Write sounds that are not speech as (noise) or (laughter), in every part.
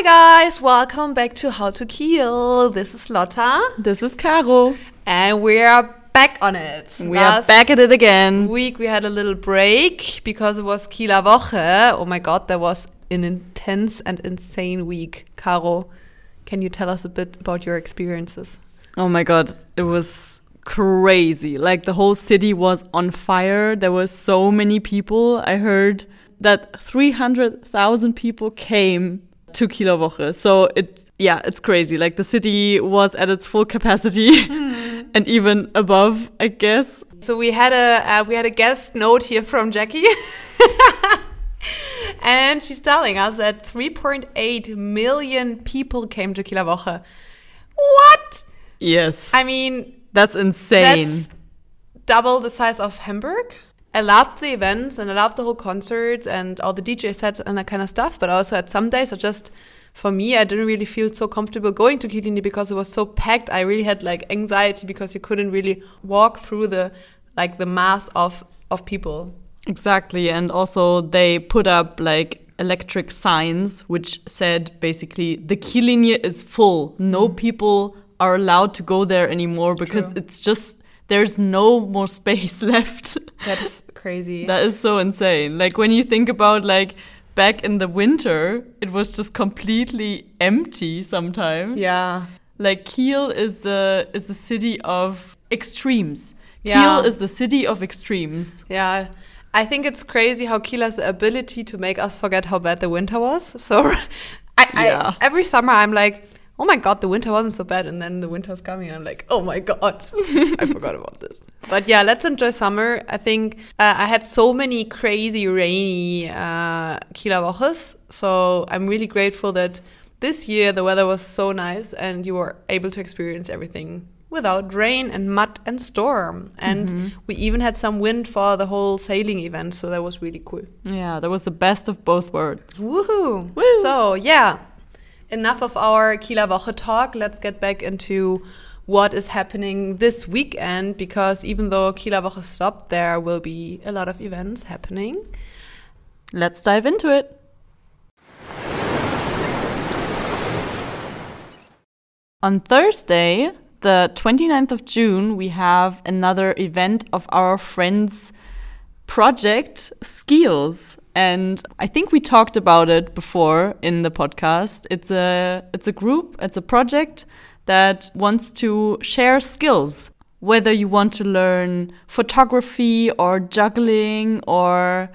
Hi guys, welcome back to How to Kiel. This is Lotta. This is Caro. And we are back on it. We Last are back at it again. week we had a little break because it was Kieler Woche. Oh my god, that was an intense and insane week. Caro, can you tell us a bit about your experiences? Oh my god, it was crazy. Like the whole city was on fire. There were so many people. I heard that 300,000 people came to Kieler Woche. So it's yeah, it's crazy. Like the city was at its full capacity mm. (laughs) and even above, I guess. So we had a uh, we had a guest note here from Jackie. (laughs) and she's telling us that 3.8 million people came to Kieler Woche. What? Yes. I mean, that's insane. That's double the size of Hamburg. I loved the events and I loved the whole concerts and all the DJ sets and that kind of stuff. But also at some days, I just, for me, I didn't really feel so comfortable going to Kiellinie because it was so packed. I really had like anxiety because you couldn't really walk through the like the mass of of people. Exactly, and also they put up like electric signs which said basically the Kiellinie is full. No mm. people are allowed to go there anymore because True. it's just there's no more space (laughs) left. That's crazy. that is so insane. Like when you think about like back in the winter, it was just completely empty sometimes. Yeah. Like Kiel is the is the city of extremes. Yeah. Kiel is the city of extremes. Yeah. I think it's crazy how Kiel has the ability to make us forget how bad the winter was. So (laughs) I, yeah. I every summer I'm like, oh my god, the winter wasn't so bad, and then the winter's coming, and I'm like, oh my god, (laughs) I forgot about this. But yeah, let's enjoy summer. I think uh, I had so many crazy rainy uh, Kieler Woches, so I'm really grateful that this year the weather was so nice and you were able to experience everything without rain and mud and storm. And mm -hmm. we even had some wind for the whole sailing event, so that was really cool. Yeah, that was the best of both worlds. Woohoo! Woo. So, yeah, enough of our Kieler Woche talk. Let's get back into what is happening this weekend because even though Kieler Woche stopped, there will be a lot of events happening. Let's dive into it. On Thursday, the 29th of June, we have another event of our friends' project, SKIELS and I think we talked about it before in the podcast. It's a it's a group, it's a project that wants to share skills. Whether you want to learn photography or juggling or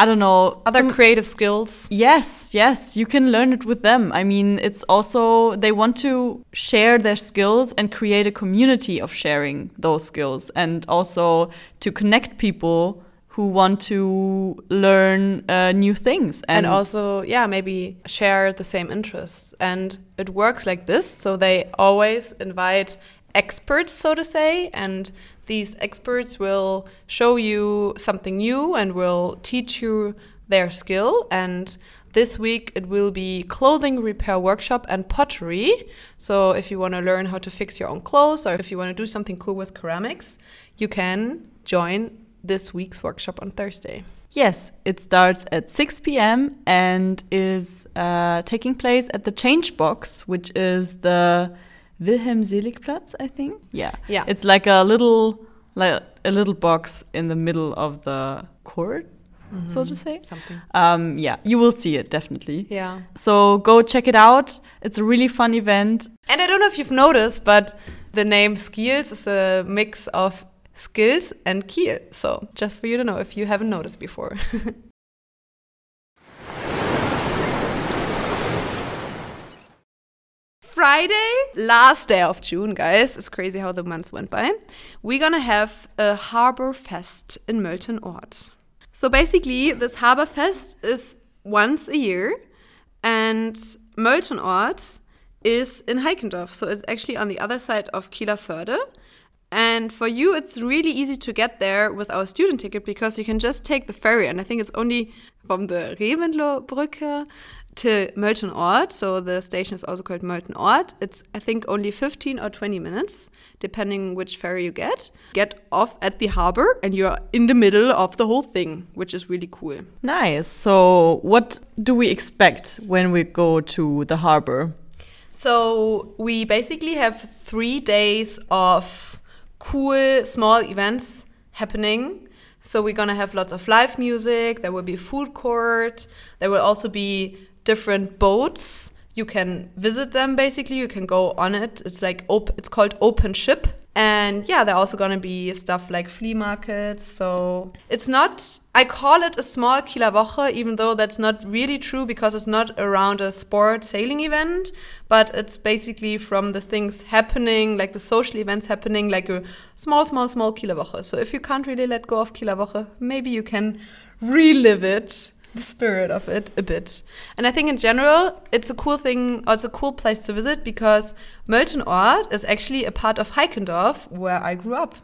I don't know. Other some, creative skills. Yes, yes, you can learn it with them. I mean, it's also, they want to share their skills and create a community of sharing those skills and also to connect people who want to learn uh, new things and, and, also yeah maybe share the same interests. And it works like this. So they always invite experts so to say. And these experts will show you something new and will teach you their skill. And this week it will be clothing repair workshop and pottery. So if you want to learn how to fix your own clothes or if you want to do something cool with ceramics you can join this week's workshop on Thursday. Yes, it starts at 6 p.m. and is uh, taking place at the Changebox, which is the Wilhelm-Seelig-Platz, I think. Yeah, yeah. It's like a little, like a little box in the middle of the court. Mm -hmm. so to say. Something. Um, yeah, you will see it definitely. Yeah. So go check it out. It's a really fun event. And I don't know if you've noticed, but the name SKIELS is a mix of skills and Kiel. So just for you to know if you haven't noticed before. (laughs) Friday, last day of June, guys. It's crazy how the months went by. We're gonna have a Harbor Fest in Möltenort. So basically, this Harbor Fest is once a year, and Möltenort is in Heikendorf. So it's actually on the other side of Kieler Förde. And for you, it's really easy to get there with our student ticket because you can just take the ferry. And I think it's only from the Reventloubrücke to Möltenort. So the station is also called Möltenort. It's, I think, only 15 or 20 minutes, depending which ferry you get. Get off at the harbor and you're in the middle of the whole thing, which is really cool. Nice. So, what do we expect when we go to the harbor? So, we basically have three days of cool small events happening. So we're gonna have lots of live music. There will be food court. There will also be different boats. You can visit them basically. You can go on it. It's like op- it's called open ship. And yeah, there are also gonna be stuff like flea markets. So it's not, I call it a small Kieler Woche, even though that's not really true because it's not around a sport sailing event, but it's basically from the things happening, like the social events happening, like a small, small, small Kieler Woche. So if you can't really let go of Kieler Woche, maybe you can relive it the spirit of it a bit. And I think in general, it's a cool thing, also a cool place to visit because Möltenort is actually a part of Heikendorf where I grew up.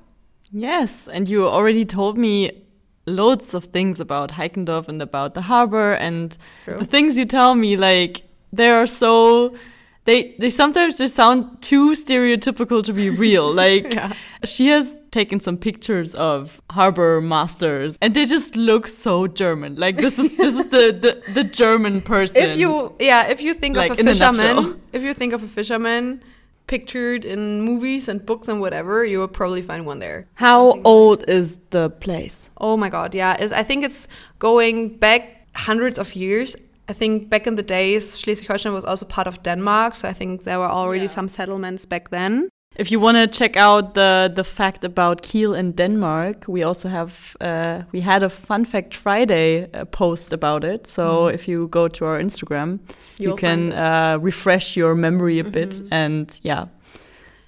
Yes, and you already told me loads of things about Heikendorf and about the harbor and True. the things you tell me like they are so they they sometimes just sound too stereotypical to be real. (laughs) Like yeah. she has taken some pictures of harbor masters and they just look so German. Like this is this is the, the, the German (laughs) person. If you yeah, if you think like, of a fisherman, if you think of a fisherman pictured in movies and books and whatever, you will probably find one there. How old is the place? Oh my god, yeah. Is I think it's going back hundreds of years I think back in the days, Schleswig-Holstein was also part of Denmark, so I think there were already yeah. some settlements back then. If you want to check out the the fact about Kiel in Denmark, we also have uh, we had a fun fact Friday uh, post about it. So mm. if you go to our Instagram, You'll you can uh, refresh your memory a mm -hmm. bit and yeah,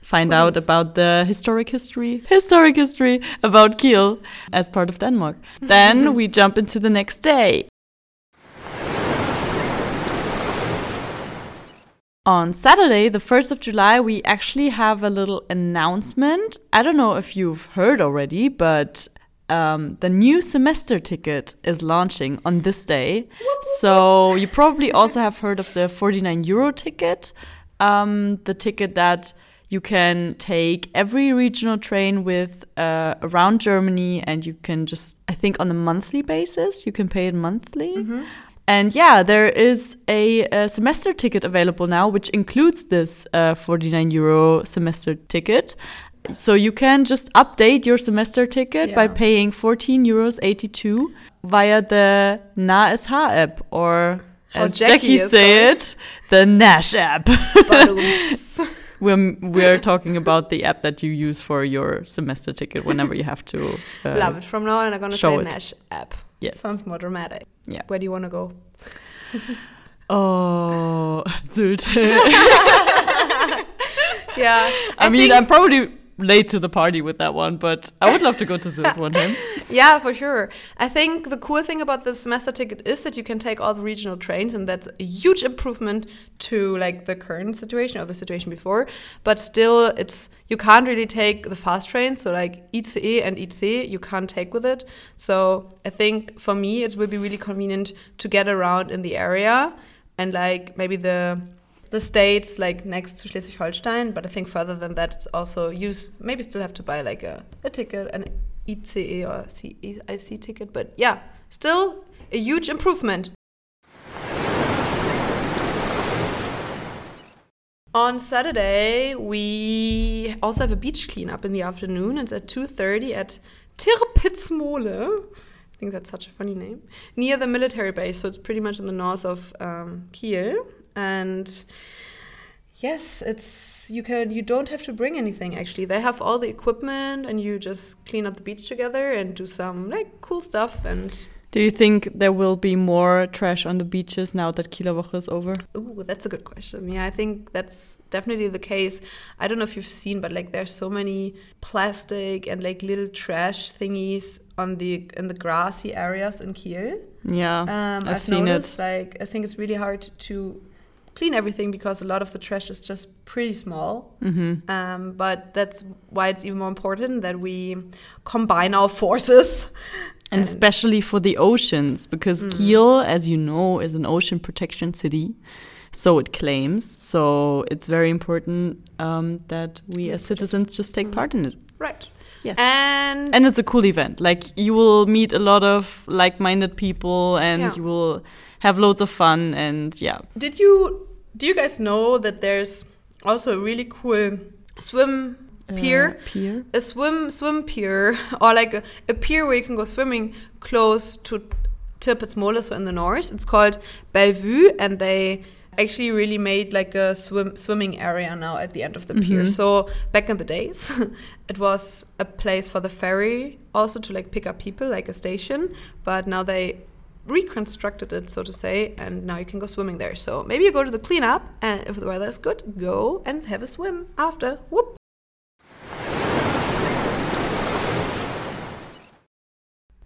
find Great. out about the historic history, (laughs) historic history about Kiel as part of Denmark. then (laughs) we jump into the next day. On Saturday, the 1st of July, we actually have a little announcement. I don't know if you've heard already, but um, the new semester ticket is launching on this day. So you probably also have heard of the 49 euro ticket, um, the ticket that you can take every regional train with uh, around Germany, and you can just, I think, on a monthly basis, you can pay it monthly. Mm -hmm. And yeah, there is a, a, semester ticket available now, which includes this uh, 49 euro semester ticket. So you can just update your semester ticket yeah. by paying 14 euros 82 via the NAH SH app or as Jackie, Jackie say it, the Nash app. (laughs) we're, we're talking about the app that you use for your semester ticket whenever you have to. Uh, Love it. From now on, I'm going to say it. Nash app. Yes. Sounds more dramatic. Yeah. Where do you want to go? (laughs) oh, (laughs) Sylt. (laughs) yeah. I, I mean, I'm probably late to the party with that one, but I would love to go to Sylt (laughs) one time. Yeah, for sure. I think the cool thing about the semester ticket is that you can take all the regional trains, and that's a huge improvement to like the current situation or the situation before. But still, it's you can't really take the fast trains, so like ICE and IC, you can't take with it. So I think for me, it will be really convenient to get around in the area and like maybe the the states like next to Schleswig-Holstein, but I think further than that, it's also use maybe still have to buy like a, a ticket, an ICE or CIC ticket, but yeah, still a huge improvement. On Saturday, we also have a beach cleanup in the afternoon. It's at 2.30 at Tirpitz-Mole. I think that's such a funny name. Near the military base, so it's pretty much in the north of um, Kiel and yes it's you can you don't have to bring anything actually they have all the equipment and you just clean up the beach together and do some like cool stuff and do you think there will be more trash on the beaches now that Kieler Woche is over? Oh, that's a good question. Yeah, I think that's definitely the case. I don't know if you've seen, but like there's so many plastic and like little trash thingies on the in the grassy areas in Kiel. Yeah, um, I've, I've seen noticed, it. Like I think it's really hard to clean everything because a lot of the trash is just pretty small. Mm-hmm. Um, but that's why it's even more important that we combine our forces And, and especially for the oceans, because mm. Kiel, as you know, is an ocean protection city. So it claims. So it's very important um, that we as citizens just take mm. part in it. Right. Yes. And and it's a cool event. Like you will meet a lot of like-minded people and yeah. you will have loads of fun and yeah. Did you do you guys know that there's also a really cool swim pier, uh, pier, a swim swim pier, (laughs) or like a, a, pier where you can go swimming close to Tirpitz-Mole, so in the north. It's called Bellevue, and they actually really made like a swim swimming area now at the end of the mm -hmm. pier. Mm-hmm. So back in the days, (laughs) it was a place for the ferry also to like pick up people, like a station. But now they reconstructed it, so to say, and now you can go swimming there. So maybe you go to the cleanup, and if the weather is good, go and have a swim after. Whoop.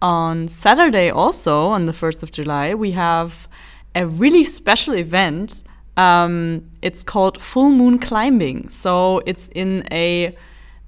On Saturday, also on the 1st of July, we have a really special event. Um, it's called Full Moon Climbing. So it's in a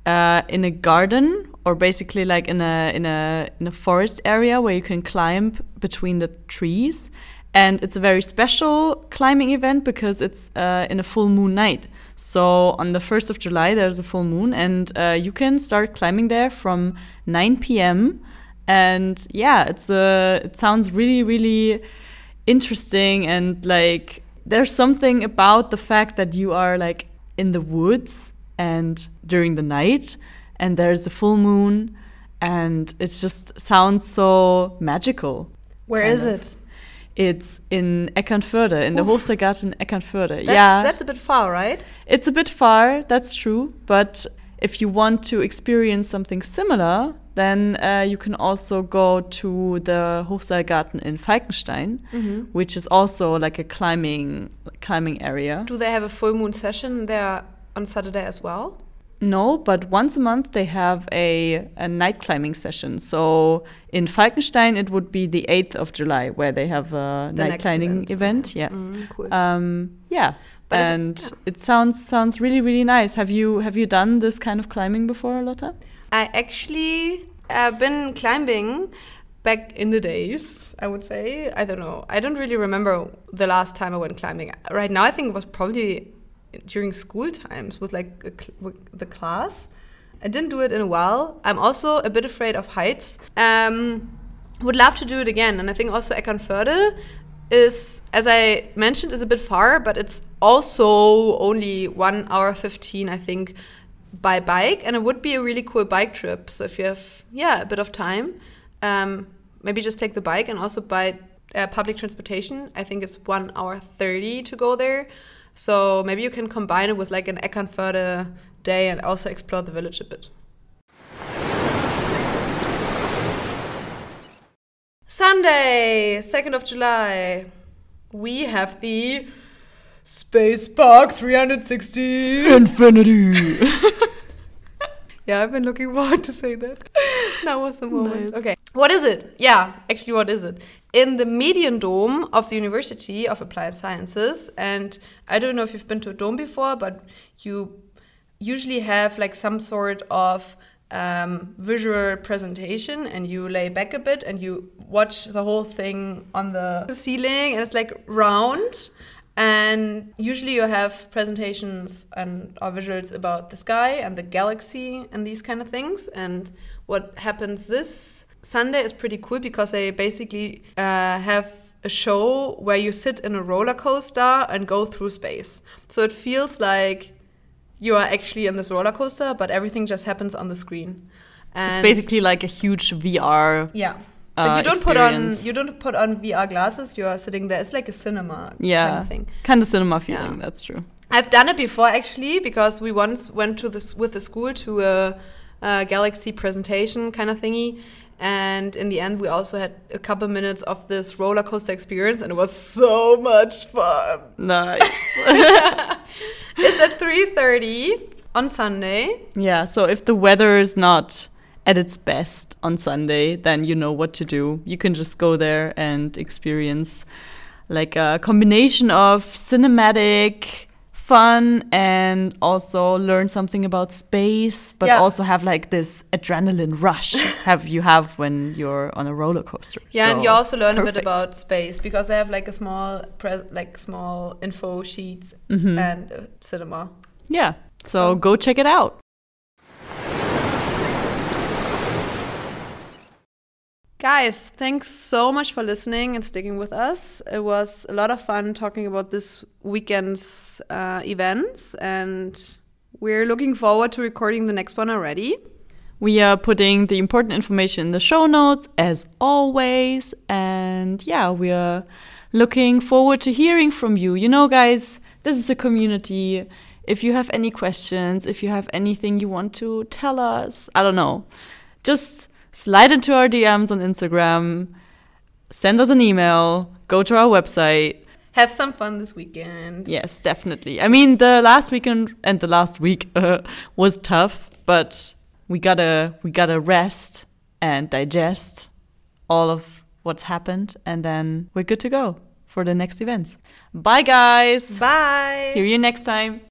uh, in a garden or basically like in a in a in a forest area where you can climb between the trees. And it's a very special climbing event because it's uh, in a full moon night. So on the 1st of July, there's a full moon, and uh, you can start climbing there from 9 p.m and yeah it's a it sounds really really interesting and like there's something about the fact that you are like in the woods and during the night and there's a full moon and it just sounds so magical Where is of. it it's in Eckernförde, in Oof. the Hochseilgarten Eckernförde. That's, yeah. That's a bit far, right? It's a bit far, that's true. But if you want to experience something similar, then uh, you can also go to the Hochseilgarten in Falkenstein, mm -hmm. which is also like a climbing climbing area. Do they have a full moon session there on Saturday as well? No, but once a month they have a, a night climbing session. So in Falkenstein, it would be the 8th of July where they have a the night climbing event. event. Yes. Mm, cool. um, yeah. But and it, yeah. it sounds sounds really really nice. Have you have you done this kind of climbing before, Lotta? I actually have uh, been climbing back in the days, I would say. I don't know. I don't really remember the last time I went climbing. Right now, I think it was probably during school times with like cl the class. I didn't do it in a while. I'm also a bit afraid of heights. Um, would love to do it again. And I think also Eckernförde is, as I mentioned, is a bit far, but it's also only one hour 15, I think, by bike, and it would be a really cool bike trip. So if you have yeah a bit of time, um, maybe just take the bike and also buy uh, public transportation. I think it's one hour thirty to go there. So maybe you can combine it with like an Eckernförde day and also explore the village a bit. Sunday, 2nd of July, we have the Space Park 360 Infinity. (laughs) yeah, I've been looking forward to say that. that was the moment. Nice. Okay. What is it? Yeah, actually, what is it? In the Mediendom of the University of Applied Sciences, and I don't know if you've been to a dome before, but you usually have like some sort of um, visual presentation and you lay back a bit and you watch the whole thing on the ceiling and it's like round and usually you have presentations and or visuals about the sky and the galaxy and these kind of things. And what happens this Sunday is pretty cool because they basically uh, have a show where you sit in a roller coaster and go through space. So it feels like you are actually in this roller coaster, but everything just happens on the screen. And it's basically like a huge VR yeah. But uh, you don't experience. put on you don't put on VR glasses. You are sitting there. It's like a cinema yeah, kind of thing. Kind of cinema feeling. Yeah. That's true. I've done it before actually because we once went to this with the school to a, a Galaxy presentation kind of thingy, and in the end we also had a couple minutes of this roller coaster experience, and it was so much fun. Nice. (laughs) (laughs) it's at three thirty on Sunday. Yeah. So if the weather is not at its best on Sunday, then you know what to do. You can just go there and experience like a combination of cinematic fun and also learn something about space, but Yeah. also have like this adrenaline rush (laughs) have you have when you're on a roller coaster. Yeah, and you also learn a bit about space because they have like a small, like small info sheets Mhm. and uh, cinema. Yeah. So, So- go check it out. Guys, thanks so much for listening and sticking with us. It was a lot of fun talking about this weekend's uh, events, and we're looking forward to recording the next one already. We are putting the important information in the show notes as always. And yeah, we are looking forward to hearing from you. You know, guys, this is a community. If you have any questions, if you have anything you want to tell us, I don't know, just slide into our DMs on Instagram, send us an email, go to our website. Have some fun this weekend. Yes, definitely. I mean, the last weekend and the last week (laughs) uh, was tough, but we gotta we gotta rest and digest all of what's happened, and then we're good to go for the next events. Bye, guys. Bye. Hear you next time.